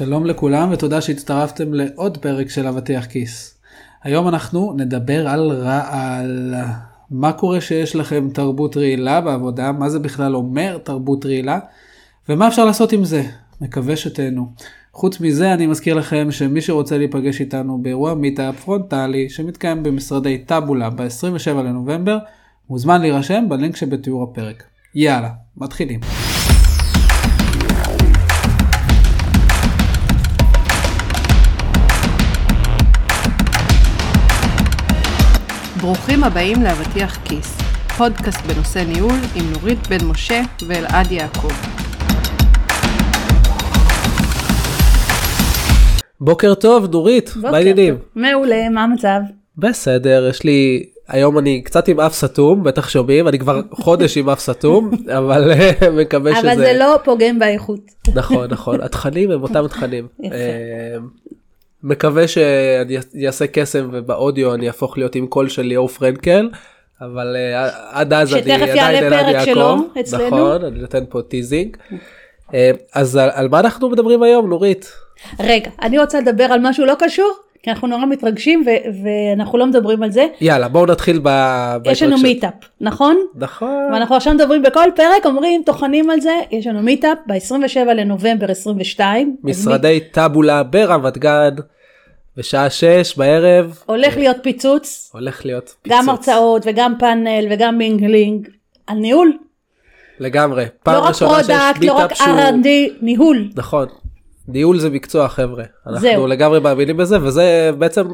שלום לכולם ותודה שהצטרפתם לעוד פרק של אבטיח כיס. היום אנחנו נדבר על רעל. מה קורה שיש לכם תרבות רעילה בעבודה, מה זה בכלל אומר תרבות רעילה, ומה אפשר לעשות עם זה. מקווה שתהנו. חוץ מזה אני מזכיר לכם שמי שרוצה להיפגש איתנו באירוע meetup פרונטלי שמתקיים במשרדי טאבולה ב-27 לנובמבר, מוזמן להירשם בלינק שבתיאור הפרק. יאללה, מתחילים. ברוכים הבאים לאבטיח כיס, פודקאסט בנושא ניהול עם נורית בן משה ואלעד יעקב. בוקר טוב נורית, מה העניינים? מעולה, מה המצב? בסדר, יש לי, היום אני קצת עם אף סתום, בטח שומעים, אני כבר חודש עם אף סתום, אבל אה, מקווה שזה... אבל זה לא פוגם באיכות. נכון, נכון, התכנים הם אותם תכנים. מקווה שאני אעשה קסם ובאודיו אני אהפוך להיות עם קול של ליאור פרנקל, אבל אה, עד אז אני שתכף עדיין יעלה אלעד פרק יעקב. שלו אצלנו. נכון, אני נותן פה teasing. אה, אז על, על מה אנחנו מדברים היום נורית? רגע, אני רוצה לדבר על משהו לא קשור, כי אנחנו נורא מתרגשים ו- ואנחנו לא מדברים על זה. יאללה בואו נתחיל ב... יש לנו. meetup, נכון? נכון. ואנחנו עכשיו מדברים בכל פרק, אומרים, טוחנים על זה, יש לנו meetup ב-27 לנובמבר 22. במשרדי טאבולה ברמת גן בשעה 6 בערב הולך להיות פיצוץ, הולך להיות פיצוץ. גם הרצאות וגם פאנל וגם mingling, על ניהול. לגמרי. פעם לא רק product, לא רק. R&D, ניהול. נכון. ניהול זה מקצוע חבר'ה. אנחנו זהו. לגמרי מאמינים בזה וזה בעצם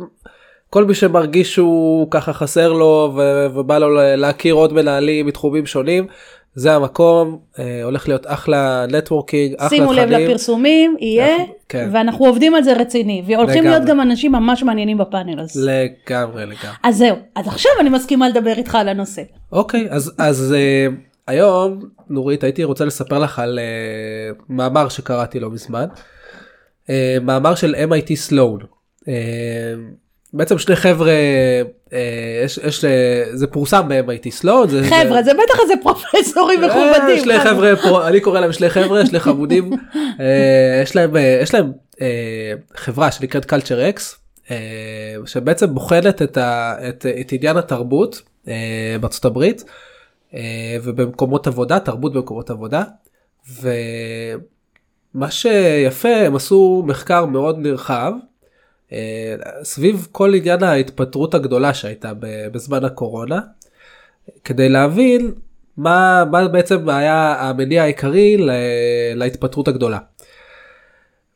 כל מי שמרגיש שהוא ככה חסר לו ו- ובא לו להכיר עוד מנהלים מתחומים שונים. זה המקום אה, הולך להיות אחלה נטוורקינג אחלה שימו לב תכנים. לפרסומים, יהיה, אנחנו- כן. ואנחנו עובדים על זה רציני, והולכים לגמרי. להיות גם אנשים ממש מעניינים בפאנל הזה. לגמרי לגמרי. אז זהו, אז עכשיו אני מסכימה לדבר איתך על הנושא. אוקיי אז אז uh, היום נורית הייתי רוצה לספר לך על uh, מאמר שקראתי לא מזמן. Uh, מאמר של MIT סלון. Uh, בעצם שני חבר'ה uh, יש, יש uh, זה פורסם ב-MIT סלון. זה, חבר'ה, זה בטח איזה פרופסורים אה, מכובדים. שני חבר'ה פה אני קורא להם שני חבר'ה שני חמודים אה, יש להם אה, יש להם אה, חברה שנקראת culture x אה, שבעצם בוחנת את, ה, את, את עניין התרבות אה, בארצות הברית אה, ובמקומות עבודה תרבות במקומות עבודה. ומה שיפה הם עשו מחקר מאוד נרחב אה, סביב כל עניין ההתפטרות הגדולה שהייתה בזמן הקורונה כדי להבין מה, מה בעצם היה המניע העיקרי להתפטרות הגדולה.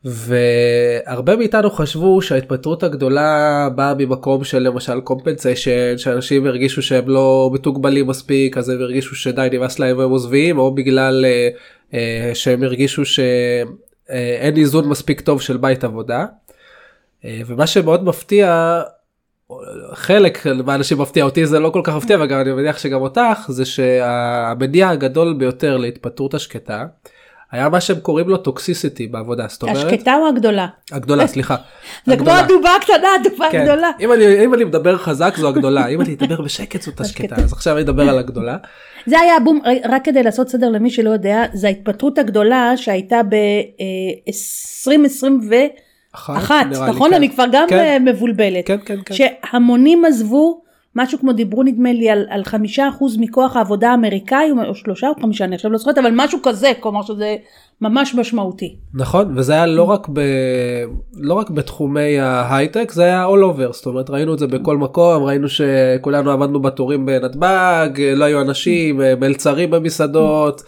והרבה מאיתנו חשבו שההתפטרות הגדולה באה ממקום של למשל קומפנסיישן שאנשים הרגישו שהם לא מתוגמלים מספיק אז הם הרגישו שדי נמאס להם והם עוזבים או בגלל אה, אה, שהם הרגישו שאין איזון מספיק טוב של בית עבודה. אה, ומה שמאוד מפתיע חלק מהאנשים מפתיע אותי זה לא כל כך מפתיע וגם אני מניח שגם אותך זה שהמניע הגדול ביותר להתפטרות השקטה היה מה שהם קוראים לו טוקסיסיטי בעבודה זאת אומרת השקטה או הגדולה? הגדולה סליחה. זה כמו. הדובה הקטנה, הדובה כן. הגדולה. אם אני אם אני מדבר חזק זו הגדולה אם אני אדבר בשקט זאת השקטה. אז עכשיו אני אדבר על הגדולה. זה היה בום, רק כדי לעשות סדר למי שלא יודע, זה ההתפטרות הגדולה שהייתה ב-2021, אחת, נראה לי, נכון? כן. אני כבר גם כן. אה, מבולבלת. כן כן כן. שהמונים עזבו, משהו כמו דיברו נדמה לי על, על חמישה אחוז מכוח העבודה האמריקאי, או שלושה או חמישה, אני עכשיו לא זוכרת, אבל משהו כזה, כלומר שזה ממש משמעותי. נכון וזה היה לא רק ב... לא רק בתחומי ההייטק זה היה all over זאת אומרת ראינו את זה בכל מקום ראינו שכולנו עמדנו בתורים בנתב"ג לא היו אנשים מלצרים במסעדות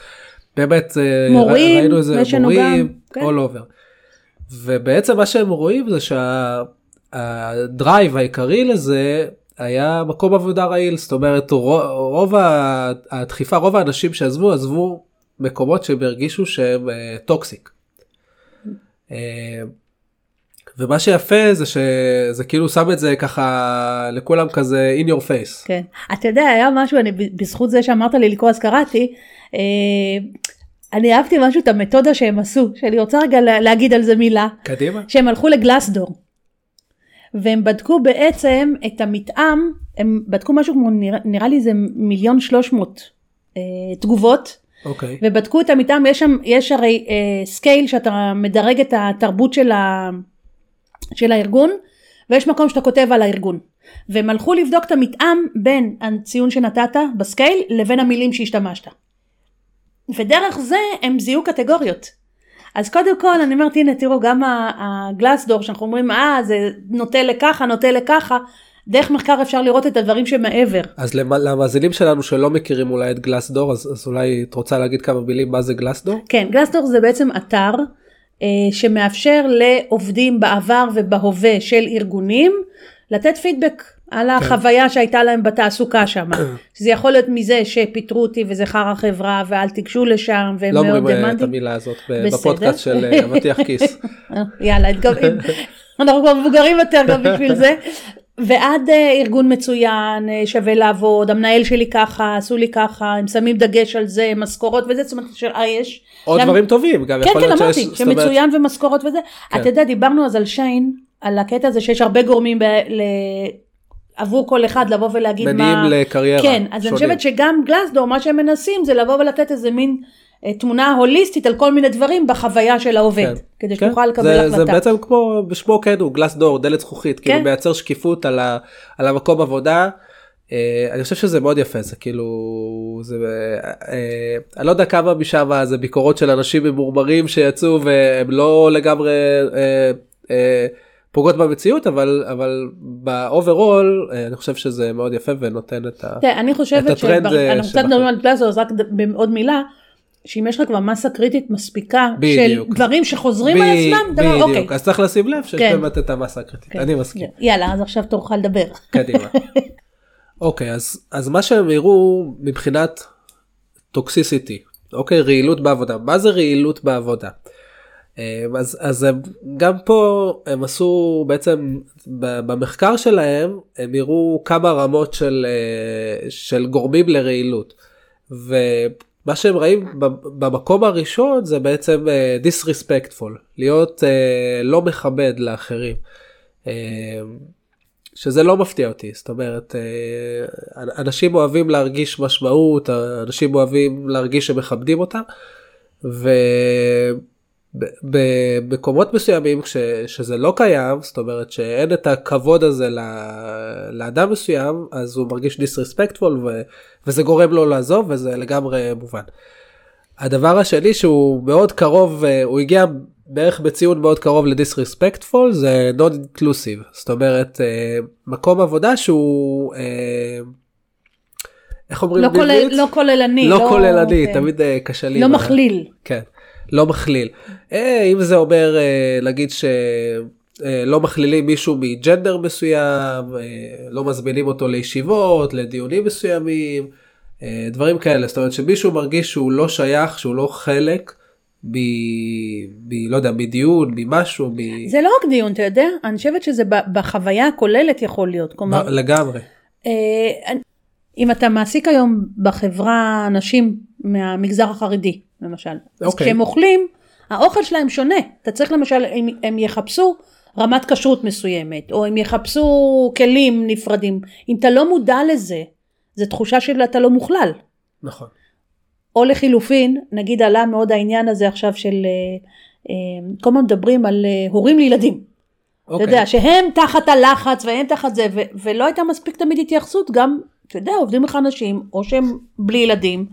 באמת אה, מורים, ראינו איזה מורים גם, כן. all over. ובעצם מה שהם רואים זה שה drive העיקרי לזה היה מקום עבודה רעיל זאת אומרת רוב, הדחיפה רוב האנשים שעזבו עזבו מקומות שהם הרגישו שהם אה, toxic. אה, ומה שיפה זה שזה כאילו שם את זה ככה לכולם כזה in your face. כן. אתה יודע, היה משהו, אני, בזכות זה שאמרת לי לקרוא אז קראתי, אה, אני אהבתי משהו, את המתודה שהם עשו, שאני רוצה רגע לה, להגיד על זה מילה, קדימה. שהם הלכו ל Glassdoor. והם בדקו בעצם את המתאם, הם בדקו משהו כמו, נראה, נראה לי זה מיליון שלוש מאות אה, תגובות, אוקיי. ובדקו את המתאם, יש שם, יש הרי אה, scale שאתה מדרג את התרבות של, ה, של הארגון, ויש מקום שאתה כותב על הארגון. והם הלכו לבדוק את המתאם בין הציון שנתת בסקייל לבין המילים שהשתמשת. ודרך זה הם זיהו קטגוריות. אז קודם כל אני אומרת הנה תראו גם הגלאסדור שאנחנו אומרים אה זה נוטה לככה נוטה לככה דרך מחקר אפשר לראות את הדברים שמעבר. אז למ- למאזינים שלנו שלא מכירים אולי את גלאסדור אז, אז אולי את רוצה להגיד כמה מילים מה זה גלאסדור? כן גלאסדור זה בעצם אתר אה, שמאפשר לעובדים בעבר ובהווה של ארגונים לתת פידבק על החוויה שהייתה להם בתעסוקה שם. זה יכול להיות מזה שפיטרו אותי וזה חרא חברה ואל תיגשו לשם והם לא מאוד אומרים אה, את. המילה הזאת. בפודקאסט של אה, אבטיח כיס. יאללה, אנחנו כבר מבוגרים יותר גם בשביל זה. ועד אה, ארגון מצוין, שווה לעבוד, המנהל שלי ככה, עשו לי ככה, הם שמים דגש על זה, משכורות וזה, זאת אומרת שיש... עוד גם- דברים טובים גם כן, יכול כן, להיות אמרתי, שיש, שמצוין ומשכורות וזה. כן. אתה יודע, דיברנו אז על שיין, על הקטע הזה שיש הרבה גורמים ב- עבור כל אחד לבוא ולהגיד מה... מניעים לקריירה כן, אז אני שונים. חושבת שגם גלסדור, מה שהם מנסים זה לבוא ולתת איזה מין אה, תמונה הוליסטית על כל מיני דברים בחוויה של העובד, כן. כדי כן, שתוכל לקבל זה, החלטה. זה בעצם כמו בשמו כן הוא גלאס דור דלת זכוכית כאילו כן. מייצר שקיפות על, ה, על המקום עבודה. אה, אני חושב שזה מאוד יפה זה כאילו זה אה, אני לא יודע כמה משם זה ביקורות של אנשים ממורמרים שיצאו והם לא לגמרי אה, אה, פוגעות במציאות אבל אבל ב overall אה, אני חושב שזה מאוד יפה ונותן את ה... תראה, אני חושבת הטרנד, אה, שאנחנו קצת. מדברים על Glassdoor, אז רק בעוד מילה, שאם יש לך כבר מסה קריטית מספיקה של בדיוק. דברים שחוזרים על עצמם, דבר, בדיוק אוקיי. אז צריך לשים לב שיש כן. באמת את המסה הקריטית כן. אני מסכים. יאללה, אז עכשיו תורך לדבר. קדימה. אוקיי אז אז מה שהם הראו מבחינת טוקסיסיטי אוקיי רעילות בעבודה מה זה רעילות בעבודה. אה, אז אז הם, גם פה הם עשו בעצם במחקר שלהם הם הראו כמה רמות של אה, של גורמים לרעילות. ומה שהם רואים במקום הראשון זה בעצם אה, disrespectful להיות לא מכבד לאחרים. שזה לא מפתיע אותי זאת אומרת אנשים אוהבים להרגיש משמעות אנשים אוהבים להרגיש שמכבדים אותם. ובמקומות מסוימים כש, שזה לא קיים זאת אומרת שאין את הכבוד הזה ל, לאדם מסוים אז הוא מרגיש דיסרספקטפול ו, וזה גורם לו לעזוב וזה לגמרי מובן. הדבר השני שהוא מאוד קרוב אה, הוא הגיע בערך בציון מאוד קרוב לדיסרספקטפול זה non inclusive זאת אומרת אה, מקום עבודה שהוא אה, איך אומרים לא כולל-? לא כוללני. לא כוללני כן. תמיד קשה לי לא מכליל. כן לא מכליל אה, אם זה אומר אה, להגיד שלא מכלילים מישהו מג'נדר מסוים אה, לא מזמינים אותו לישיבות לדיונים מסוימים אה, דברים כאלה זאת אומרת שמישהו מרגיש שהוא לא שייך שהוא לא חלק ב... ב... לא יודע מדיון ממשהו מ... זה לא רק דיון, אתה יודע? אני חושבת שזה ב- בחוויה הכוללת יכול להיות. כלומר, לגמרי אה, אם אתה מעסיק היום בחברה אנשים מהמגזר החרדי, למשל, אז אוקיי. כשהם אוכלים, האוכל שלהם שונה. אתה צריך למשל, הם, הם יחפשו רמת כשרות מסוימת, או הם יחפשו כלים נפרדים. אם אתה לא מודע לזה, זו תחושה של אתה לא מוכלל. נכון או לחילופין, נגיד עלה מאוד העניין הזה עכשיו של, אה, אה, כל הזמן מדברים על אה, הורים לילדים. אתה אוקיי. יודע, שהם תחת הלחץ והם תחת זה, ולא הייתה מספיק תמיד התייחסות, גם, אתה יודע, עובדים לך אנשים, או שהם בלי ילדים,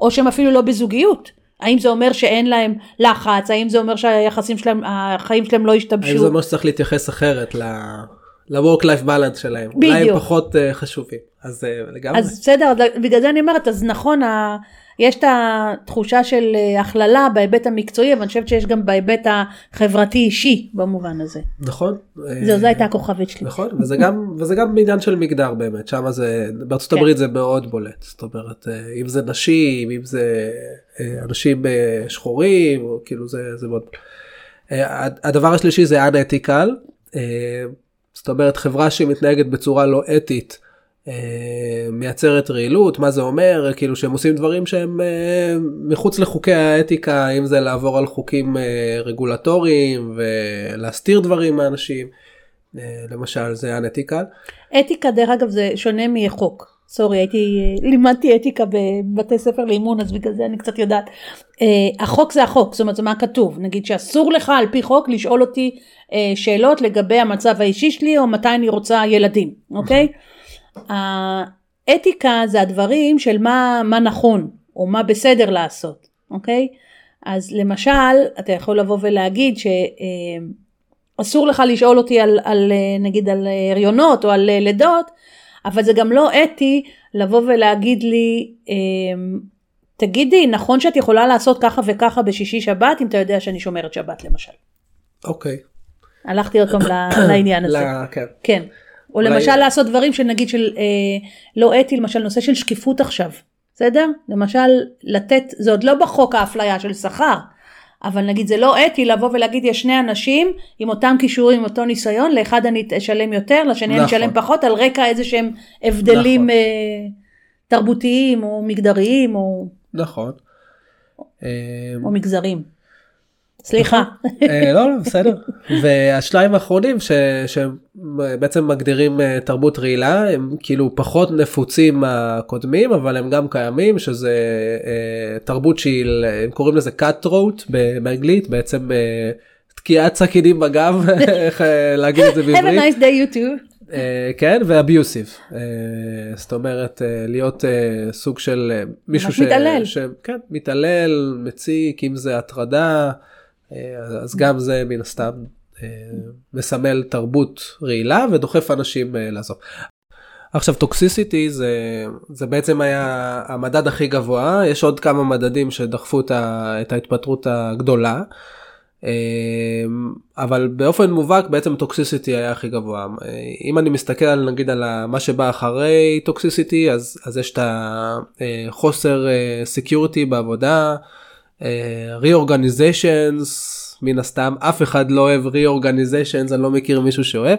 או שהם אפילו לא בזוגיות. האם זה אומר שאין להם לחץ? האם זה אומר שהיחסים שלהם, החיים שלהם לא האם זה השתבשו? אומר שצריך להתייחס אחרת ל... ל-work life balance שלהם אולי הם בדיוק. פחות אה, חשובים אז אה, לגמרי אז בסדר, בגלל זה אני אומרת, אז נכון, יש את התחושה של אה, הכללה בהיבט המקצועי, אבל אני חושבת שיש גם בהיבט החברתי-אישי במובן הזה. נכון זהו, זו הייתה הכוכבית שלי. נכון וזה גם וזה גם בעניין של מגדר באמת שם זה בארצות כן. הברית זה מאוד בולט זאת אומרת אה, אם זה נשים אם זה אה, אנשים אה, שחורים כאילו זה זה מאוד. אה, הד- הדבר השלישי זה unethical אה, זאת אומרת חברה שמתנהגת בצורה לא אתית. אה, מייצרת רעילות מה זה אומר כאילו שהם עושים דברים שהם אה, מחוץ לחוקי האתיקה אם זה לעבור על חוקים אה, רגולטוריים ולהסתיר דברים מאנשים. למשל זה unethical. אתיקה, דרך אגב, זה שונה מחוק. סורי, הייתי, לימדתי אתיקה בבתי ספר לאימון, אז בגלל זה אני קצת יודעת. החוק זה החוק, זאת אומרת, זה מה כתוב. נגיד שאסור לך על פי חוק לשאול אותי שאלות לגבי המצב האישי שלי, או מתי אני רוצה ילדים, אוקיי? האתיקה זה הדברים של מה, מה נכון, או מה בסדר לעשות, אוקיי? אז למשל, אתה יכול לבוא ולהגיד ש... אה, לך לשאול אותי על, על אה, נגיד על הריונות או על אה, לידות, אבל זה גם לא אתי לבוא ולהגיד לי, תגידי, נכון שאת יכולה לעשות ככה וככה בשישי שבת, אם אתה יודע שאני שומרת שבת למשל. אוקיי. הלכתי עוד פעם לעניין הזה. כן. כן. או אולי- למשל לעשות דברים שנגיד של אה, לא אתי, למשל נושא של שקיפות עכשיו, בסדר? למשל לתת, זה עוד לא בחוק האפליה של שכר, אבל נגיד זה לא אתי לבוא ולהגיד יש שני אנשים עם אותם כישורים, עם אותו ניסיון, לאחד אני אשלם יותר, לשני אני נכון. אשלם פחות, על רקע איזה שהם הבדלים נכון. אה, תרבותיים או מגדריים או, נכון. אה, או מגזרים. סליחה. אה, לא, לא, בסדר. והשניים האחרונים ש- שבעצם מגדירים אה, תרבות רעילה הם כאילו פחות נפוצים מהקודמים אבל הם גם קיימים שזה אה, תרבות שהיא הם קוראים לזה cut throat באנגלית בעצם תקיעת סכינים בגב איך להגיד את זה Have a בעברית. nice day you too. אה, כן ואביוסיב זאת אומרת אה, להיות אה, סוג של אה, מישהו ממש מתעלל. ש... כן, מתעלל מציק אם זה הטרדה אז גם זה מן הסתם אה, מסמל תרבות רעילה ודוחף אנשים אה, לעזוב. עכשיו טוקסיסיטי זה זה בעצם היה המדד הכי גבוה יש עוד כמה מדדים שדחפו את, ההתפטרות הגדולה. אה, אבל באופן מובהק בעצם טוקסיסיטי היה הכי גבוה אה, אם אני מסתכל על נגיד על מה שבא אחרי toxicity אז אז יש את החוסר security בעבודה reorganizations מן הסתם אף אחד לא אוהב reorganizations אני לא מכיר מישהו שאוהב.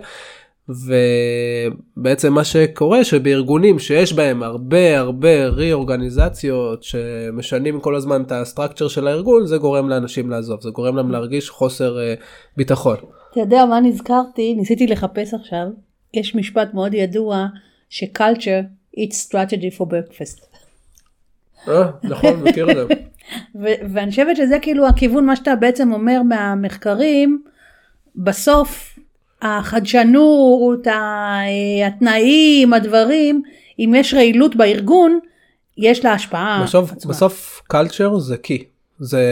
ובעצם מה שקורה שבארגונים שיש בהם הרבה הרבה ריאורגניזציות שמשנים כל הזמן את ה structure של הארגון זה גורם לאנשים לעזוב זה גורם להם להרגיש חוסר אה, ביטחון. אתה יודע מה נזכרתי? ניסיתי לחפש עכשיו. יש משפט מאוד ידוע ש-culture eats strategy for breakfast. אה, נכון מכיר את זה. ו- ואני חושבת שזה כאילו הכיוון מה שאתה בעצם אומר מהמחקרים בסוף החדשנות התנאים הדברים אם יש רעילות בארגון יש לה השפעה בסוף עצמה. בסוף culture זה קי זה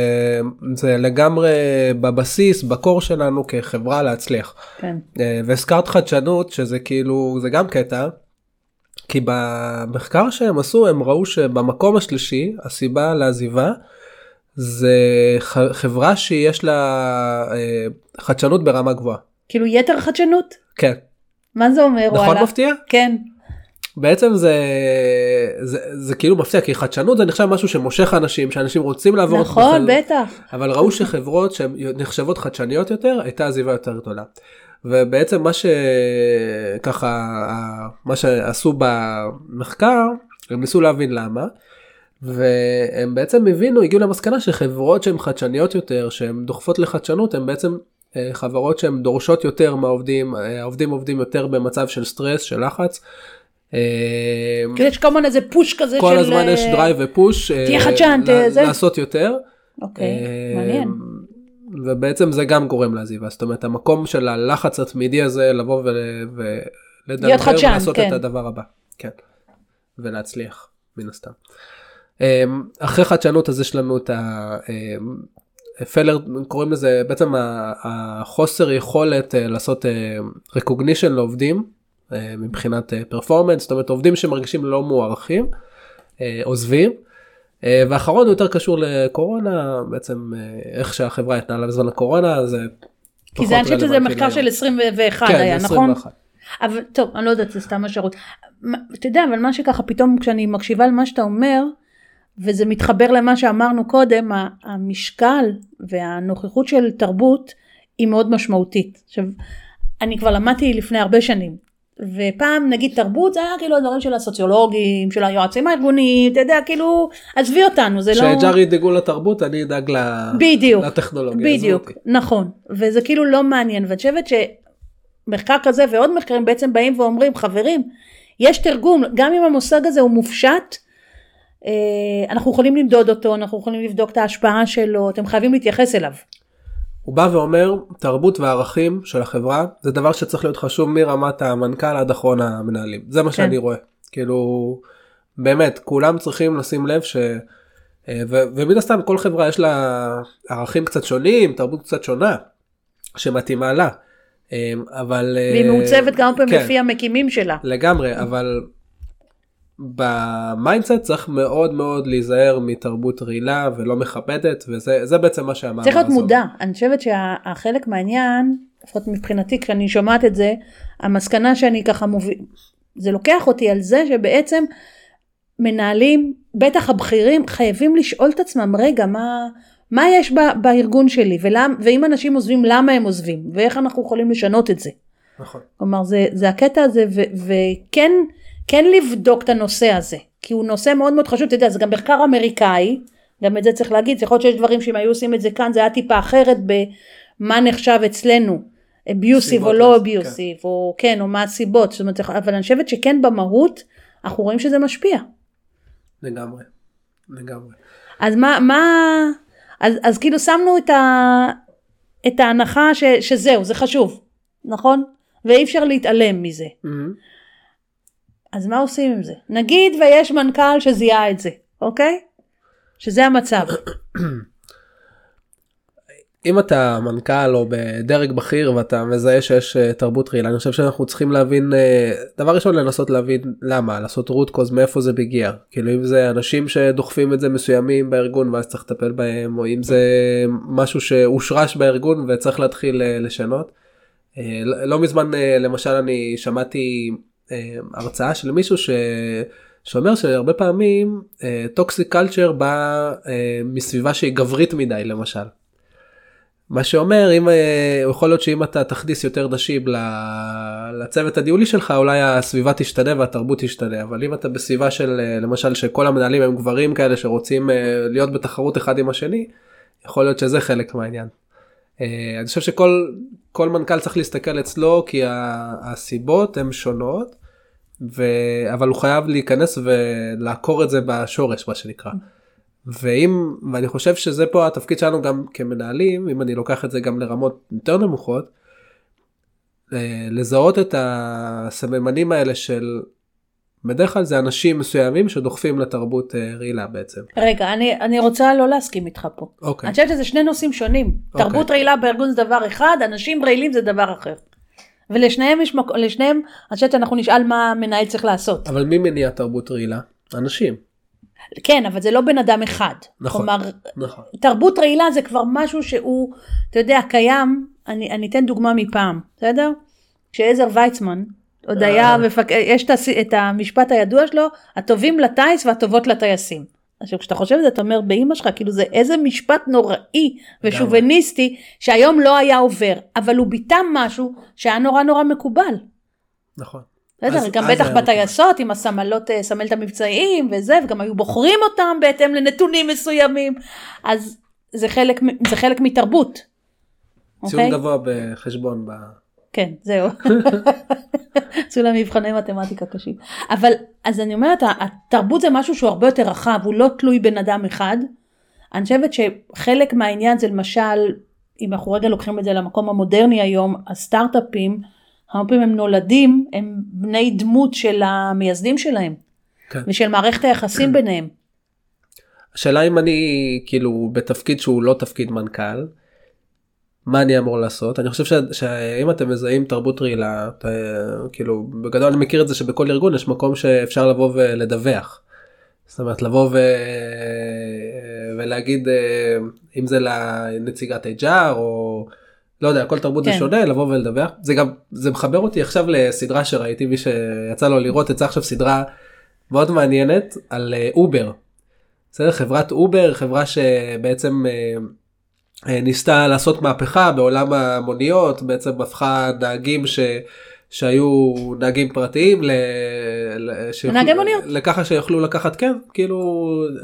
זה לגמרי בבסיס בקור שלנו כחברה להצליח. כן. אה, והזכרת חדשנות שזה כאילו זה גם קטע. כי במחקר שהם עשו הם ראו שבמקום השלישי הסיבה לעזיבה זה חברה שיש לה אה, חדשנות ברמה גבוהה. כאילו יתר חדשנות כן. מה זה אומר נכון וואלה? מפתיע? כן בעצם זה, זה זה כאילו מפתיע כי חדשנות זה נחשב משהו שמושך אנשים שאנשים רוצים לעבור נכון בחל- בטח אבל ראו שחברות שהן נחשבות חדשניות יותר הייתה עזיבה יותר גדולה. ובעצם מה שככה מה שעשו במחקר הם ניסו להבין למה. והם בעצם הבינו הגיעו למסקנה שחברות שהן חדשניות יותר שהן דוחפות לחדשנות הן בעצם אה, חברות שהן דורשות יותר מהעובדים אה, העובדים עובדים יותר במצב של סטרס של לחץ. אה, כאילו יש כל הזמן איזה push כזה כל של הזמן יש drive ו push תהיה חדשן, ל- זה. לעשות יותר. אוקיי מעניין ובעצם זה גם גורם לעזיבה זאת אומרת המקום של הלחץ התמידי הזה לבוא ול- ולדבר ולעשות כן. את הדבר הבא כן ולהצליח מן הסתם. אמ, אחרי חדשנות אז יש לנו את ה failure קוראים לזה בעצם ה- החוסר יכולת אה, לעשות recognition לעובדים אה, מבחינת פרפורמנס זאת אומרת עובדים שמרגישים לא מוערכים אה, עוזבים. אה, ואחרון יותר קשור לקורונה בעצם אה, איך שהחברה התנהלה בזמן הקורונה זה. כי זה אני חושבת שזה מחקר של להיום. 21 כן, היה זה נכון? 21. אבל טוב אני לא יודעת זה סתם השערות. מה- אתה יודע אבל מה שככה פתאום כשאני מקשיבה למה שאתה אומר וזה מתחבר למה שאמרנו קודם המשקל והנוכחות של תרבות היא מאוד משמעותית. עכשיו אני כבר למדתי לפני הרבה שנים ופעם נגיד תרבות זה היה כאילו הדברים של הסוציולוגים של היועצים הארגוניים אתה יודע כאילו עזבי אותנו זה לא כשג'ארי ידאגו לתרבות אני אדאג בדיוק לטכנולוגיה. בדיוק. נכון וזה כאילו לא מעניין ואני חושבת שמחקר כזה ועוד מחקרים בעצם באים ואומרים חברים יש תרגום, גם אם המושג הזה הוא מופשט, אה, אנחנו יכולים למדוד אותו, אנחנו יכולים לבדוק את ההשפעה שלו, אתם חייבים להתייחס אליו. הוא בא ואומר תרבות וערכים של החברה זה דבר שצריך להיות חשוב מרמת המנכ"ל עד אחרון המנהלים זה מה כן. שאני רואה כאילו באמת כולם צריכים לשים לב ש... אה, ו- ומן הסתם כל חברה יש לה ערכים קצת שונים תרבות קצת שונה שמתאימה לה אה, אבל אה, והיא מעוצבת כמה פעמים כן. לפי המקימים שלה. לגמרי אבל ב mindset צריך מאוד מאוד להיזהר מתרבות רעילה ולא מכבדת וזה זה בעצם מה שהמאמר צריך להיות מודע, אני חושבת שהחלק מהעניין, לפחות מבחינתי כשאני שומעת את זה, המסקנה שאני ככה מוביל, זה לוקח אותי על זה שבעצם מנהלים, בטח הבכירים, חייבים לשאול את עצמם, רגע, מה, מה יש ב, בארגון שלי, ולמ, ואם אנשים עוזבים, למה הם עוזבים, ואיך אנחנו יכולים לשנות את זה. נכון. כלומר, זה, זה הקטע הזה, ו, וכן כן לבדוק את הנושא הזה, כי הוא נושא מאוד מאוד חשוב, אתה יודע, זה גם מחקר אמריקאי, גם את זה צריך להגיד, יכול להיות שיש דברים שאם היו עושים את זה כאן, זה היה טיפה אחרת במה נחשב אצלנו, אביוסיב או לא אביוסיב, או כן, או מה הסיבות, זאת אומרת, אבל אני חושבת שכן במהות, אנחנו רואים שזה משפיע. לגמרי. לגמרי. אז מה, מה, אז, אז כאילו שמנו את, ה, את ההנחה ש, שזהו, זה חשוב, נכון? ואי אפשר להתעלם מזה. מהמם. אז מה עושים עם זה? נגיד ויש מנכ"ל שזיהה את זה, אוקיי? שזה המצב. אם אתה מנכ"ל או בדרג בכיר ואתה מזהה שיש אה, תרבות רעילה אני חושב שאנחנו צריכים להבין אה, דבר ראשון לנסות להבין למה לעשות רוט קוז מאיפה זה מגיע כאילו אם זה אנשים שדוחפים את זה מסוימים בארגון ואז צריך לטפל בהם או אם זה משהו שהושרש בארגון וצריך להתחיל אה, לשנות. לא לא מזמן למשל אני שמעתי הרצאה של מישהו ש... שאומר שהרבה פעמים טוקסיק קלצ'ר בא אה, מסביבה שהיא גברית מדי למשל. מה שאומר אם אה, יכול להיות שאם אתה תכניס יותר נשים לצוות הניהולי שלך אולי הסביבה תשתנה והתרבות תשתנה אבל אם אתה בסביבה של אה, למשל שכל המנהלים הם גברים כאלה שרוצים אה, להיות בתחרות אחד עם השני יכול להיות שזה חלק מהעניין. אה, אני חושב שכל כל מנכ"ל צריך להסתכל אצלו כי הסיבות הן שונות ו... אבל הוא חייב להיכנס ולעקור את זה בשורש מה שנקרא. ואם ואני חושב שזה פה התפקיד שלנו גם כמנהלים אם אני לוקח את זה גם לרמות יותר נמוכות. אה, לזהות את הסממנים האלה של בדרך כלל זה אנשים מסוימים שדוחפים לתרבות אה, רעילה בעצם. רגע, אני, אני רוצה לא להסכים איתך פה. אוקיי. אני חושבת שזה שני נושאים שונים. אוקיי. תרבות רעילה בארגון זה דבר אחד, אנשים רעילים זה דבר אחר. ולשניהם יש מקום, לשניהם, אני חושבת שאנחנו נשאל מה המנהל צריך לעשות. אבל מי מניע תרבות רעילה? אנשים. כן, אבל זה לא בן אדם אחד. נכון. כלומר, נכון. תרבות רעילה זה כבר משהו שהוא, אתה יודע, קיים, אני, אני אתן דוגמה מפעם, בסדר? כשעזר ויצמן עוד אה. היה, מפק... יש את. את המשפט הידוע שלו, הטובים לטיס והטובות לטייסים. עכשיו כשאתה חושב על זה אתה אומר באמא שלך כאילו זה איזה משפט נוראי ושוביניסטי שהיום לא היה עובר אבל הוא ביטא משהו שהיה נורא נורא מקובל. נכון. בסדר, גם בטח. בטייסות עם הסמלות, אה, סמלת המבצעיים וזה, וגם היו בוחרים אותם בהתאם לנתונים מסוימים, אז זה חלק, זה חלק מתרבות. ציון אוקיי? גבוה בחשבון. ב... כן, זהו. עשו להם מבחני מתמטיקה קשים. אבל, אז אני אומרת, התרבות זה משהו שהוא הרבה יותר רחב, הוא לא תלוי בן אדם אחד. אני חושבת שחלק מהעניין זה למשל, אם אנחנו רגע לוקחים את זה למקום המודרני היום, הסטארט-אפים, הרבה פעמים הם נולדים, הם בני דמות של המייסדים שלהם, כן. ושל מערכת היחסים ביניהם. השאלה אם אני כאילו בתפקיד שהוא לא תפקיד מנכ"ל. מה אני אמור לעשות אני חושב שאם אתם מזהים תרבות רעילה כאילו בגדול אני מכיר את זה שבכל ארגון יש מקום שאפשר לבוא ולדווח. זאת אומרת לבוא ו... ולהגיד אה, אם זה לנציגת HR או לא יודע כל תרבות זה כן. שונה לבוא ולדווח זה גם זה מחבר אותי עכשיו לסדרה שראיתי מי שיצא לו לראות יצא עכשיו סדרה מאוד מעניינת על אה, אובר. בסדר חברת אובר חברה שבעצם אה, אה, ניסתה לעשות מהפכה בעולם המוניות בעצם הפכה נהגים ש... שהיו נהגים פרטיים ל... שיוכלו- נהגי מוניות. לככה שיוכלו לקחת כן כאילו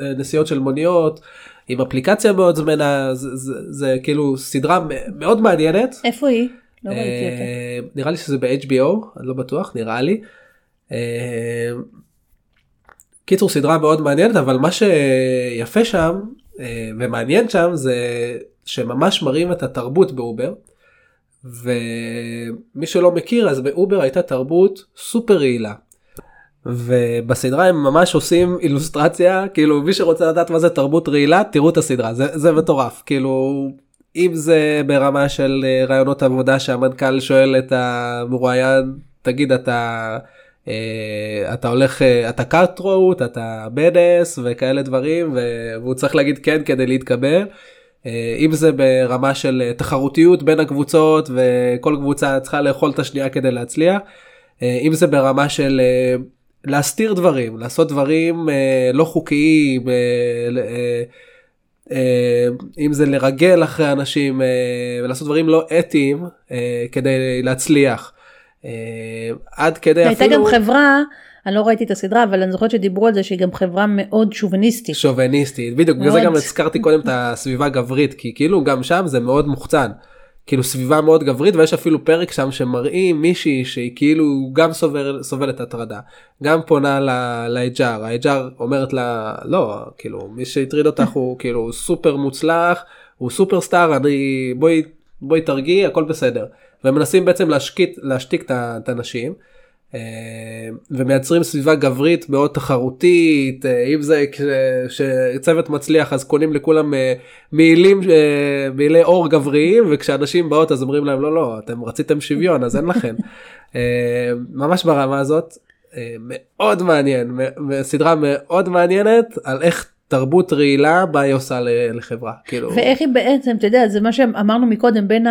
אה, נסיעות של מוניות עם אפליקציה מאוד זמינה זה, זה, זה כאילו סדרה מאוד מעניינת איפה היא? לא. אה, נראה לי שזה ב-HBO אני לא בטוח נראה לי. אה, קיצור סדרה מאוד מעניינת אבל מה שיפה שם אה, ומעניין שם זה שממש מראים את התרבות באובר. ומי שלא מכיר אז באובר הייתה תרבות סופר רעילה. ובסדרה הם ממש עושים אילוסטרציה כאילו מי שרוצה לדעת מה זה תרבות רעילה תראו את הסדרה זה, זה מטורף כאילו אם זה ברמה של אה, ראיונות עבודה שהמנכ"ל שואל את המרואיין תגיד אתה אה, אתה הולך אה, אתה קארטרוט אתה בדס וכאלה דברים והוא צריך להגיד כן כדי להתקבל. אם זה ברמה של תחרותיות בין הקבוצות וכל קבוצה צריכה לאכול את השנייה כדי להצליח. אם זה ברמה של להסתיר דברים לעשות דברים לא חוקיים. אה, אם זה לרגל אחרי אנשים אה, ולעשות דברים לא אתיים אה, כדי להצליח. עד כדי הייתה אפילו... גם חברה, אני לא ראיתי את הסדרה, אבל אני זוכרת שדיברו על זה שהיא גם חברה מאוד שוביניסטית. שוביניסטית, בדיוק, בגלל זה גם הזכרתי קודם את הסביבה הגברית, כי כאילו גם שם זה מאוד מוחצן. כאילו סביבה מאוד גברית ויש אפילו פרק שם שמראים מישהי שהיא כאילו גם סובל, סובלת הטרדה גם פונה לאג'אר האג'אר אומרת לה לא כאילו מי שהטריד אותך הוא כאילו סופר מוצלח הוא סופר סטאר אני בואי בואי תרגיעי הכל בסדר ומנסים בעצם להשקיט להשתיק את האנשים. אה, ומייצרים סביבה גברית מאוד תחרותית אה, אם זה כשצוות מצליח אז קונים לכולם אה, מעילים מעילי אור גבריים וכשאנשים באות אז אומרים להם לא לא אתם רציתם שוויון אז אין לכם ממש ברמה הזאת מאוד מעניין סדרה מאוד מעניינת על איך תרבות רעילה מה היא עושה לחברה כאילו ואיך היא בעצם אתה יודע זה מה שאמרנו מקודם בין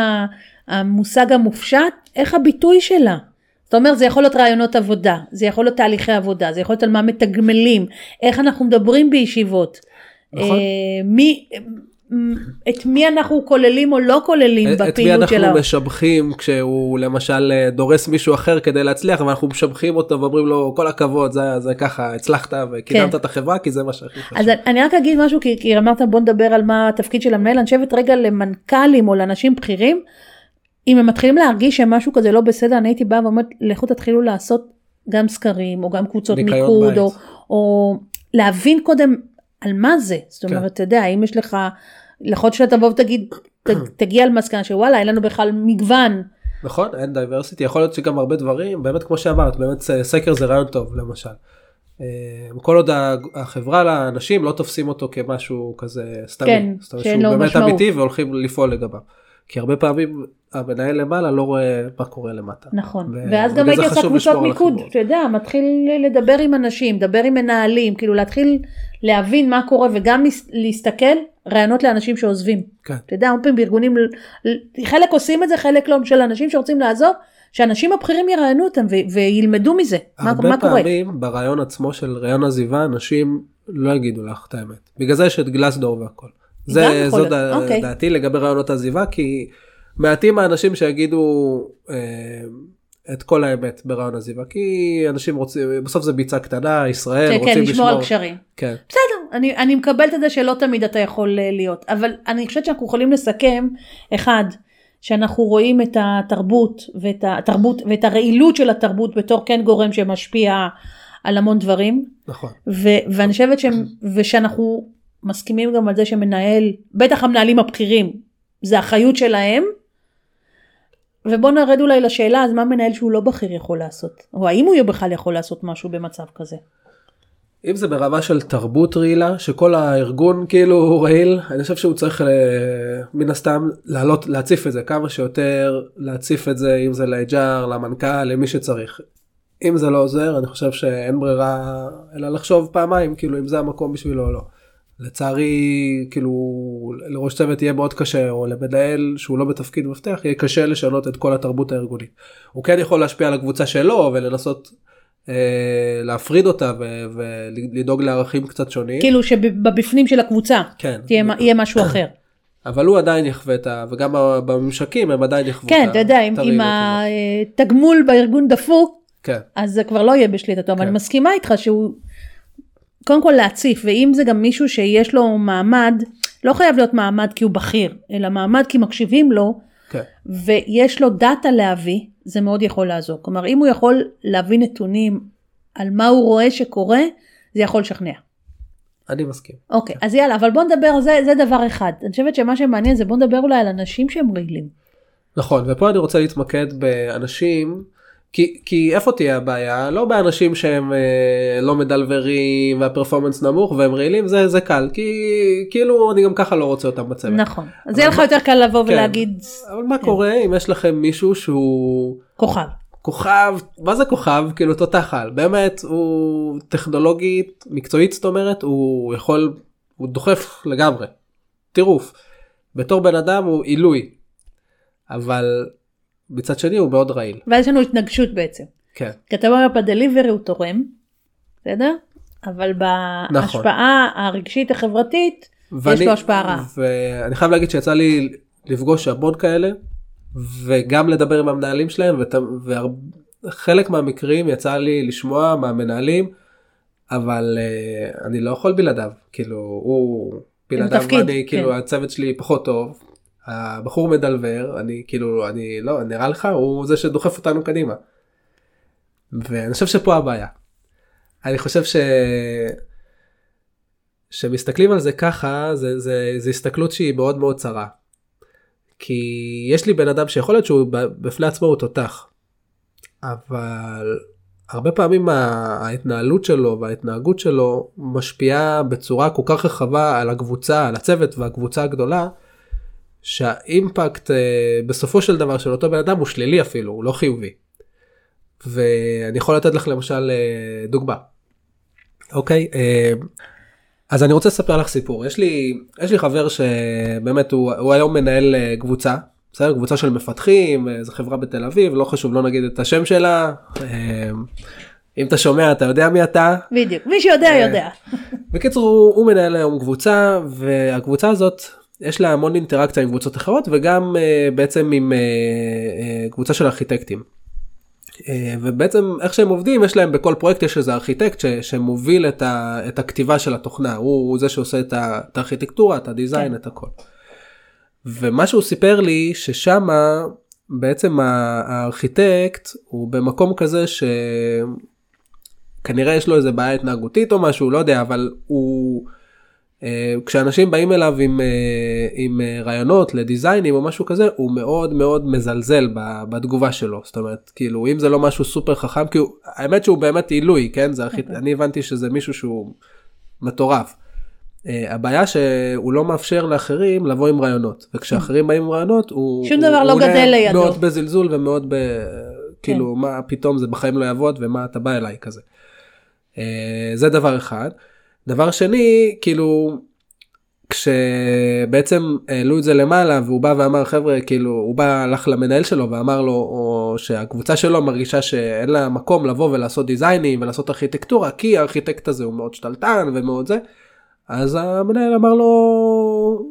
המושג המופשט איך הביטוי שלה. זאת אומרת זה יכול להיות רעיונות עבודה, זה יכול להיות תהליכי עבודה, זה יכול להיות על מה מתגמלים, איך אנחנו מדברים בישיבות. נכון. אה, מי, את מי אנחנו כוללים או לא כוללים בפעילות שלנו. את מי אנחנו משבחים כשהוא למשל אה, דורס מישהו אחר כדי להצליח ואנחנו משבחים אותו ואומרים לו כל הכבוד זה, זה ככה הצלחת וקידמת כן. את החברה כי זה מה שהכי חשוב. אז אני רק אגיד משהו כי, כי אמרת בוא נדבר על מה התפקיד של המנהל אני חושבת רגע למנכ"לים או לאנשים בכירים אם הם מתחילים להרגיש שמשהו כזה לא בסדר, אני הייתי באה ואומרת, לכו תתחילו לעשות גם סקרים, או גם קבוצות מיקוד, או, או להבין קודם על מה זה. זאת כן. אומרת, אתה יודע, אם יש לך, יכול שאתה תבוא ותגיד, תגיע למסקנה שוואלה, אין לנו בכלל מגוון. נכון, אין diversity, יכול להיות שגם הרבה דברים, באמת כמו שאמרת, באמת סקר זה רעיון טוב למשל. אה, כל עוד החברה לאנשים לא תופסים אותו כמשהו כזה סתמי, כן, זאת אומרת שהוא באמת משמעות. אמיתי והולכים לפעול לגביו. כי הרבה פעמים המנהל למעלה לא רואה מה קורה למטה. נכון, ו- ואז גם הייתי עושה קבוצות מיקוד, אתה יודע, מתחיל לדבר עם אנשים, לדבר עם מנהלים, כאילו להתחיל להבין מה קורה וגם להסתכל רעיונות לאנשים שעוזבים. כן. אתה יודע, הרבה פעמים בארגונים, חלק עושים את זה, חלק לא, של אנשים שרוצים לעזוב, שאנשים הבכירים יראיינו אותם ו- וילמדו מזה, מה, מה קורה. הרבה פעמים ברעיון עצמו של רעיון עזיבה, אנשים לא יגידו לך את האמת. בגלל זה יש את גלסדור והכל. זה, ד, אוקיי. דעתי לגבי רעיונות עזיבה, כי מעטים האנשים שיגידו אה, את כל האמת ברעיון עזיבה, כי אנשים רוצים, בסוף זה ביצה קטנה, ישראל, כן, רוצים כן, לשמור. על קשרים. כן. בסדר, אני, אני מקבלת את זה שלא תמיד אתה יכול אה, להיות, אבל אני חושבת שאנחנו יכולים לסכם, אחד, שאנחנו רואים את התרבות ואת התרבות ואת הרעילות של התרבות בתור כן גורם שמשפיע על המון דברים. נכון. ו- ואני חושבת ש- ושאנחנו מסכימים גם על זה שמנהל, בטח המנהלים הבכירים, זה אחריות שלהם. ובוא נרד אולי לשאלה, אז מה מנהל שהוא לא בכיר יכול לעשות? או האם הוא בכלל יכול לעשות משהו במצב כזה? אם זה ברמה של תרבות רעילה, שכל הארגון כאילו רעיל, אני חושב שהוא צריך אה, מן הסתם לעלות, להציף את זה כמה שיותר, להציף את זה, אם זה ל-HR, למנכ"ל, למי שצריך. אם זה לא עוזר, אני חושב שאין ברירה אלא לחשוב פעמיים, כאילו אם זה המקום בשבילו או לא. לצערי כאילו לראש צוות יהיה מאוד קשה או למנהל שהוא לא בתפקיד מפתח יהיה קשה לשנות את כל התרבות הארגונית. הוא כן יכול להשפיע על הקבוצה שלו ולנסות אה, להפריד אותה ולדאוג לערכים קצת שונים. כאילו שבבפנים של הקבוצה כן. תהיה, יהיה משהו אחר. אבל הוא עדיין יחווה את ה... וגם בממשקים הם עדיין יחוו כן, את ה... כן, אתה יודע, אם התגמול בארגון דפוק, כן. אז זה כבר לא יהיה בשליטתו, כן. אבל אני מסכימה איתך שהוא קודם כל להציף, ואם זה גם מישהו שיש לו מעמד, לא חייב להיות מעמד כי הוא בכיר, אלא מעמד כי מקשיבים לו, כן. ויש לו דאטה להביא, זה מאוד יכול לעזור. כלומר, אם הוא יכול להביא נתונים על מה הוא רואה שקורה, זה יכול לשכנע. אני מסכים. אוקיי, אז יאללה, אבל בוא נדבר, זה, זה דבר אחד. אני חושבת שמה שמעניין זה בוא נדבר אולי על אנשים שהם רעילים. נכון, ופה אני רוצה להתמקד באנשים, כי, כי איפה תהיה הבעיה? לא באנשים שהם אה, לא מדלברים והפרפורמנס נמוך והם רעילים, זה, זה קל, כי כאילו אני גם ככה לא רוצה אותם בצוות. נכון, אז יהיה לך יותר קל לבוא כן. ולהגיד אבל מה קורה אם יש לכם מישהו שהוא כוכב. כוכב, מה זה כוכב? כאילו תותח על, באמת הוא טכנולוגית, מקצועית זאת אומרת, הוא יכול, הוא דוחף לגמרי, טירוף. בתור בן אדם הוא עילוי, אבל מצד שני הוא מאוד רעיל. ואז יש לנו התנגשות בעצם. כן. כי אתה אומר בדליברי הוא תורם, בסדר? אבל בהשפעה הרגשית החברתית יש לו השפעה רעה. ואני חייב להגיד שיצא לי לפגוש המון כאלה, וגם לדבר עם המנהלים שלהם, וחלק מהמקרים יצא לי לשמוע מהמנהלים, אבל uh, אני לא יכול בלעדיו, כאילו הוא בלעדיו, תפקיד, אני כן. כאילו הצוות שלי פחות טוב, הבחור מדלבר, אני כאילו, אני לא, נראה לך, הוא זה שדוחף אותנו קדימה. ואני חושב שפה הבעיה. אני חושב ש... שמסתכלים על זה ככה, זה, זה, זה הסתכלות שהיא מאוד מאוד צרה. כי יש לי בן אדם שיכול להיות שהוא בפני עצמו הוא תותח, אבל הרבה פעמים ההתנהלות שלו וההתנהגות שלו משפיעה בצורה כל כך רחבה על הקבוצה, על הצוות והקבוצה הגדולה, שהאימפקט אה, בסופו של דבר של אותו בן אדם הוא שלילי אפילו, הוא לא חיובי. ואני יכול לתת לך למשל אה, דוגמה. אוקיי, אה, אז אני רוצה לספר לך סיפור. יש לי, יש לי חבר שבאמת הוא, הוא היום מנהל קבוצה, בסדר? קבוצה של מפתחים, זו חברה בתל אביב, לא חשוב, לא נגיד את השם שלה. אם אתה שומע אתה יודע מי אתה. בדיוק, מי שיודע יודע. בקיצור הוא, הוא מנהל היום קבוצה והקבוצה הזאת יש לה המון אינטראקציה עם קבוצות אחרות וגם uh, בעצם עם uh, uh, קבוצה של ארכיטקטים. Uh, ובעצם איך שהם עובדים יש להם בכל פרויקט יש איזה ארכיטקט ש, שמוביל את, ה, את הכתיבה של התוכנה הוא, הוא זה שעושה את, ה, את הארכיטקטורה את הדיזיין כן. את הכל. ומה שהוא סיפר לי ששמה בעצם הארכיטקט הוא במקום כזה שכנראה יש לו איזה בעיה התנהגותית או משהו לא יודע אבל הוא כשאנשים באים אליו עם, אה, עם אה, רעיונות לדיזיינים או משהו כזה הוא מאוד מאוד מזלזל בתגובה שלו זאת אומרת כאילו אם זה לא משהו סופר חכם כי הוא, האמת שהוא באמת עילוי כן זה ארכיט... אני הבנתי שזה מישהו שהוא מטורף. Uh, הבעיה שהוא לא מאפשר לאחרים לבוא עם רעיונות וכשאחרים באים עם רעיונות הוא שום הוא- דבר לא הוא גדל לידו. מאוד בזלזול ומאוד ב... כאילו מה פתאום זה בחיים לא יעבוד ומה אתה בא אליי כזה. Uh, זה דבר אחד. דבר שני כאילו כשבעצם העלו את זה למעלה והוא בא ואמר חבר'ה כאילו הוא בא הלך למנהל שלו ואמר לו או שהקבוצה שלו מרגישה שאין לה מקום לבוא ולעשות דיזיינים ולעשות ארכיטקטורה כי הארכיטקט הזה הוא מאוד שתלטן ומאוד זה. אז המנהל אמר לו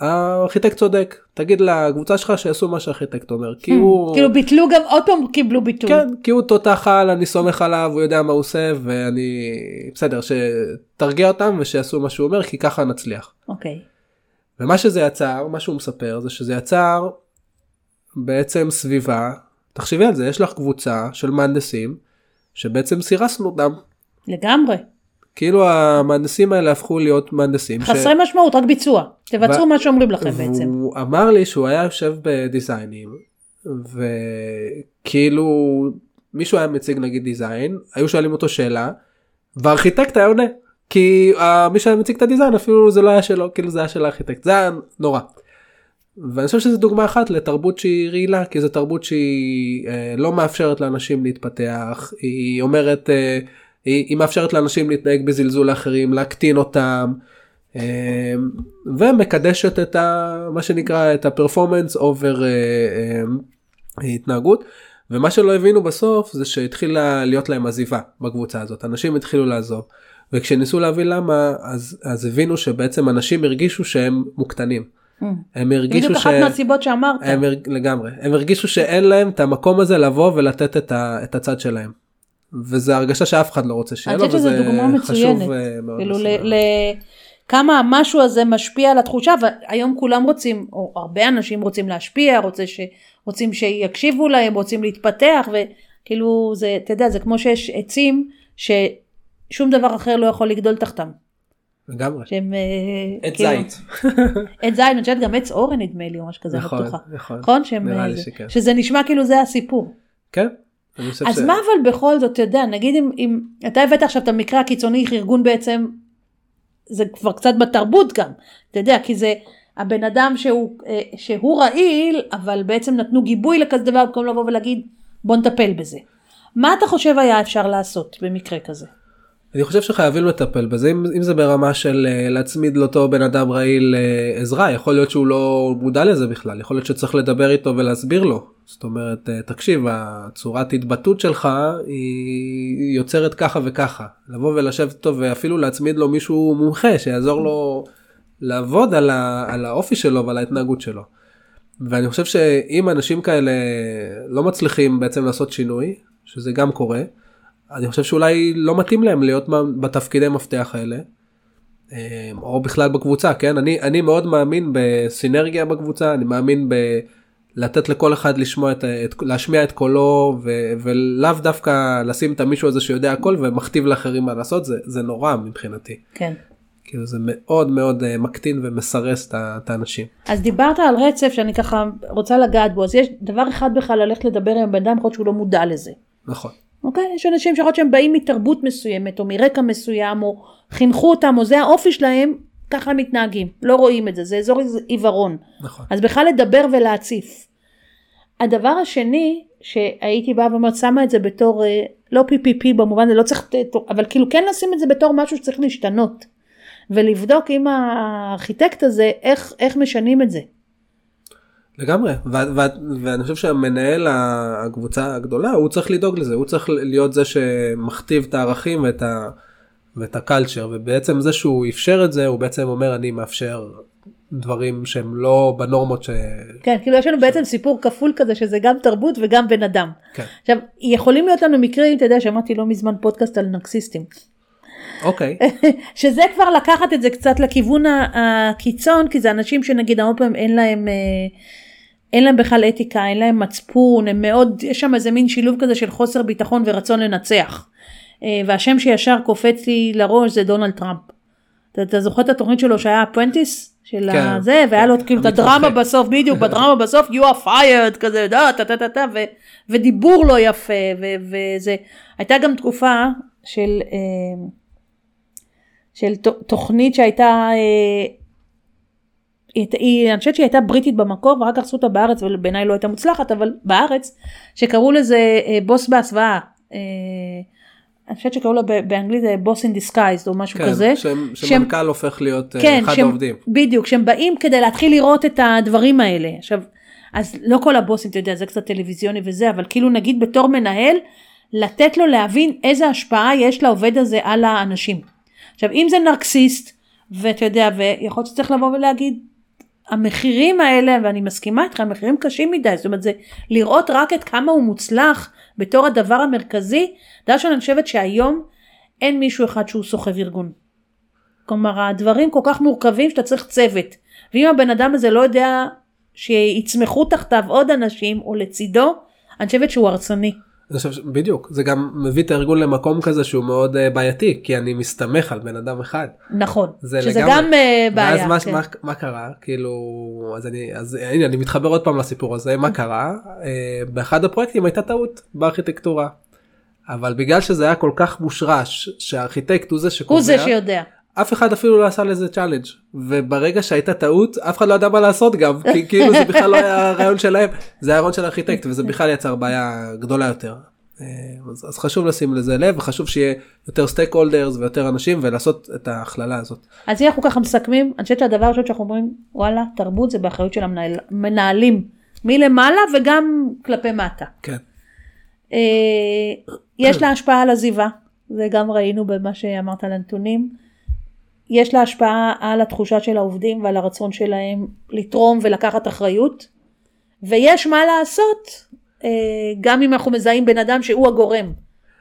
הארכיטקט צודק תגיד לקבוצה שלך שיעשו מה שהארכיטקט אומר כי הוא כאילו ביטלו גם עוד פעם קיבלו ביטול. כן כי הוא תותח על אני סומך עליו הוא יודע מה הוא עושה ואני בסדר שתרגיע אותם ושיעשו מה שהוא אומר כי ככה נצליח. אוקיי. ומה שזה יצר מה שהוא מספר זה שזה יצר בעצם סביבה תחשבי על זה יש לך קבוצה של מהנדסים שבעצם סירסנו אותם לגמרי. כאילו המהנדסים האלה הפכו להיות מהנדסים. ש- חסרי משמעות, רק ביצוע. תבצעו ו- מה שאומרים לכם בעצם. והוא אמר לי שהוא היה יושב בדיזיינים וכאילו מישהו היה מציג נגיד דיזיין היו שואלים אותו שאלה והארכיטקט היה עונה כי uh, מי שהיה מציג את הדיזיין אפילו זה לא היה שלו כאילו זה היה של הארכיטקט זה היה נורא. ואני חושב שזו דוגמה אחת לתרבות שהיא רעילה כי זו תרבות שהיא אה, לא מאפשרת לאנשים להתפתח היא אומרת אה, היא, היא מאפשרת לאנשים להתנהג בזלזול לאחרים להקטין אותם אה, ומקדשת את ה, מה שנקרא את הפרפורמנס אובר התנהגות ומה שלא הבינו בסוף זה שהתחילה להיות להם עזיבה בקבוצה הזאת אנשים התחילו לעזוב וכשניסו להבין למה אז אז הבינו שבעצם אנשים הרגישו שהם מוקטנים. הם הרגישו בדיוק ש... אחת מהסיבות שאמרת. הם הרג... לגמרי הם הרגישו שאין להם את המקום הזה לבוא ולתת את, ה... את הצד שלהם. וזו הרגשה שאף אחד לא רוצה שיהיה אני לו חושבת שזו וזה דוגמה מצוינת. חשוב אה, מאוד. כאילו ל- לשים לב. ל- כמה המשהו הזה משפיע על התחושה והיום כולם רוצים או הרבה אנשים רוצים להשפיע רוצה ש... רוצים שיקשיבו להם רוצים להתפתח וכאילו זה אתה יודע זה כמו שיש עצים ששום דבר אחר לא יכול לגדול תחתם. לגמרי. שהם... אה, עץ כאילו- זית. עץ זית, אני חושבת גם עץ אורן נדמה לי או משהו כזה, אני נכון, לא בטוחה. נכון. נכון? שהם, נראה אה, לי שכן. שזה נשמע כאילו זה הסיפור. כן. אז ש- מה אבל בכל זאת, אתה יודע, נגיד אם, אם אתה הבאת עכשיו את המקרה הקיצוני, איך ארגון בעצם, זה כבר קצת בתרבות גם, אתה יודע, כי זה הבן אדם שהוא, אה, שהוא רעיל, אבל בעצם נתנו גיבוי לכזה דבר, במקום לבוא ולהגיד, בוא נטפל בזה. מה אתה חושב היה אפשר לעשות במקרה כזה? אני חושב שחייבים לטפל בזה אם, אם זה ברמה של אה, להצמיד לאותו בן אדם רעיל אה, עזרה יכול להיות שהוא לא מודע לזה בכלל יכול להיות שצריך לדבר איתו ולהסביר לו זאת אומרת אה, תקשיב הצורת התבטאות שלך היא יוצרת ככה וככה לבוא ולשבת איתו ואפילו להצמיד לו מישהו מומחה שיעזור לו לעבוד על, ה, על האופי שלו ועל ההתנהגות שלו. ואני חושב שאם אנשים כאלה לא מצליחים בעצם לעשות שינוי שזה גם קורה. אני חושב שאולי לא מתאים להם להיות בתפקידי מפתח האלה. אה, או בכלל בקבוצה כן אני אני מאוד מאמין בסינרגיה בקבוצה אני מאמין ב... לתת לכל אחד לשמוע את, את להשמיע את קולו ו, ולאו דווקא לשים את המישהו הזה שיודע הכל ומכתיב לאחרים מה לעשות זה זה נורא מבחינתי כן. כאילו זה מאוד מאוד אה, מקטין ומסרס את האנשים. אז דיברת על רצף שאני ככה רוצה לגעת בו, אז יש דבר אחד בכלל ללכת לדבר עם בן אדם, יכול שהוא לא מודע לזה. נכון. אוקיי? יש אנשים שיכול להיות שהם באים מתרבות מסוימת או מרקע מסוים או חינכו אותם או זה האופי שלהם, ככה הם מתנהגים, לא רואים את זה, זה אזור עיוורון. נכון. אז בכלל לדבר ולהציף. הדבר השני שהייתי באה ואומרת שמה את זה בתור אה, לא PPP במובן זה לא צריך אבל כאילו כן לשים את זה בתור משהו שצריך להשתנות ולבדוק עם הארכיטקט הזה איך איך משנים את זה. לגמרי ו- ו- ואני חושב שהמנהל הקבוצה הגדולה הוא צריך לדאוג לזה הוא צריך להיות זה שמכתיב את הערכים ואת ה... ואת הקלצ'ר ובעצם זה שהוא אפשר את זה הוא בעצם אומר אני מאפשר דברים שהם לא בנורמות ש... כן כאילו יש לנו בעצם סיפור כפול כזה שזה גם תרבות וגם בן אדם. כן. עכשיו יכולים להיות לנו מקרים אתה יודע שמעתי לא מזמן פודקאסט על נרקסיסטים. אוקיי שזה כבר לקחת את זה קצת לכיוון הקיצון כי זה אנשים שנגיד הרבה פעמים אין להם אה, אין להם בכלל אתיקה אין להם מצפון הם מאוד יש שם איזה מין שילוב כזה של חוסר ביטחון ורצון לנצח. אה, והשם שישר קופץ לי לראש זה דונלד טראמפ. אתה, אתה זוכר את התוכנית שלו שהיה ה apprentice של כן, הזה והיה לו כן, כאילו את. הדרמה בסוף בדיוק בדרמה בסוף you are fired כזה דה, טה, טה, טה, טה, ו- ודיבור לא יפה ו- וזה הייתה גם תקופה של אה, של תוכנית שהייתה, אה, היא, היא, אני חושבת שהיא הייתה בריטית במקור ואחר כך עשו אותה בארץ ובעיניי לא הייתה מוצלחת אבל בארץ שקראו לזה בוס בהסוואה. אה, אני חושבת שקראו לה באנגלית boss in disguise או משהו כן, כזה. שהם- שמנכ"ל הופך להיות אה, אחד שהם- העובדים. בדיוק, שהם באים כדי להתחיל לראות את הדברים האלה. עכשיו, אז לא כל הבוסים, אתה יודע, זה קצת טלוויזיוני וזה, אבל כאילו נגיד בתור מנהל, לתת לו להבין איזה השפעה יש לעובד הזה על האנשים. עכשיו, אם זה נרקסיסט, ואתה יודע, ויכול להיות שצריך לבוא ולהגיד, המחירים האלה, ואני מסכימה איתך, המחירים קשים מדי, זאת אומרת זה לראות רק את כמה הוא מוצלח בתור הדבר המרכזי, דבר ראשון אני חושבת שהיום אין מישהו אחד שהוא סוחב ארגון. כלומר הדברים כל כך מורכבים שאתה צריך צוות, ואם הבן אדם הזה לא יודע שיצמחו תחתיו עוד אנשים או לצידו, אני חושבת שהוא הרסני. בדיוק זה גם מביא את הארגון למקום כזה שהוא מאוד אה, בעייתי כי אני מסתמך על בן אדם אחד. נכון, זה שזה לגמרי. גם אה, בעיה. ואז מה, כן. מה, מה קרה כאילו אז אני אז הנה אני מתחבר עוד פעם לסיפור הזה מה קרה אה, באחד הפרויקטים הייתה טעות בארכיטקטורה. אבל בגלל שזה היה כל כך מושרש שהארכיטקט הוא זה שקובע הוא זה שיודע. אף אחד אפילו לא עשה לזה challenge וברגע שהייתה טעות אף אחד לא ידע מה לעשות גם כי כאילו זה בכלל לא היה הרעיון שלהם זה הרעיון של הארכיטקט וזה בכלל יצר בעיה גדולה יותר. אה, אז, אז חשוב לשים לזה לב וחשוב שיהיה יותר stakeholders ויותר אנשים ולעשות את ההכללה הזאת. אז אם אנחנו ככה מסכמים, אני חושבת שהדבר הראשון שאנחנו אומרים, וואלה, תרבות זה באחריות של המנהלים מלמעלה וגם כלפי מטה. כן. אה, יש לה השפעה על עזיבה, זה גם ראינו במה שאמרת על הנתונים. יש לה השפעה על התחושה של העובדים ועל הרצון שלהם לתרום ולקחת אחריות. ויש מה לעשות, אה, גם אם אנחנו מזהים בן אדם שהוא הגורם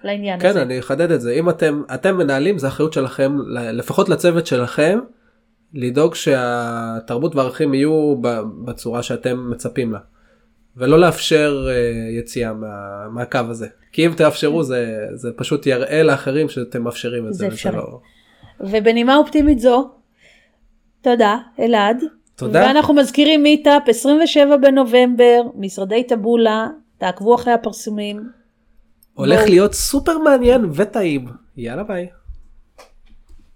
לעניין כן הזה. אני אחדד את זה אם אתם אתם מנהלים זה אחריות שלכם לפחות לצוות שלכם לדאוג שהתרבות והערכים יהיו בצורה שאתם מצפים לה. ולא לאפשר אה, יציאה מה, מהקו הזה. כי אם תאפשרו זה, זה פשוט יראה לאחרים שאתם מאפשרים את זה. זה אפשרי. לא- ובנימה אופטימית זו, תודה, אלעד. תודה. ואנחנו מזכירים מיטאפ 27 בנובמבר, משרדי טבולה, תעקבו אחרי הפרסומים. הולך בואו. להיות סופר מעניין וטעים. יאללה ביי.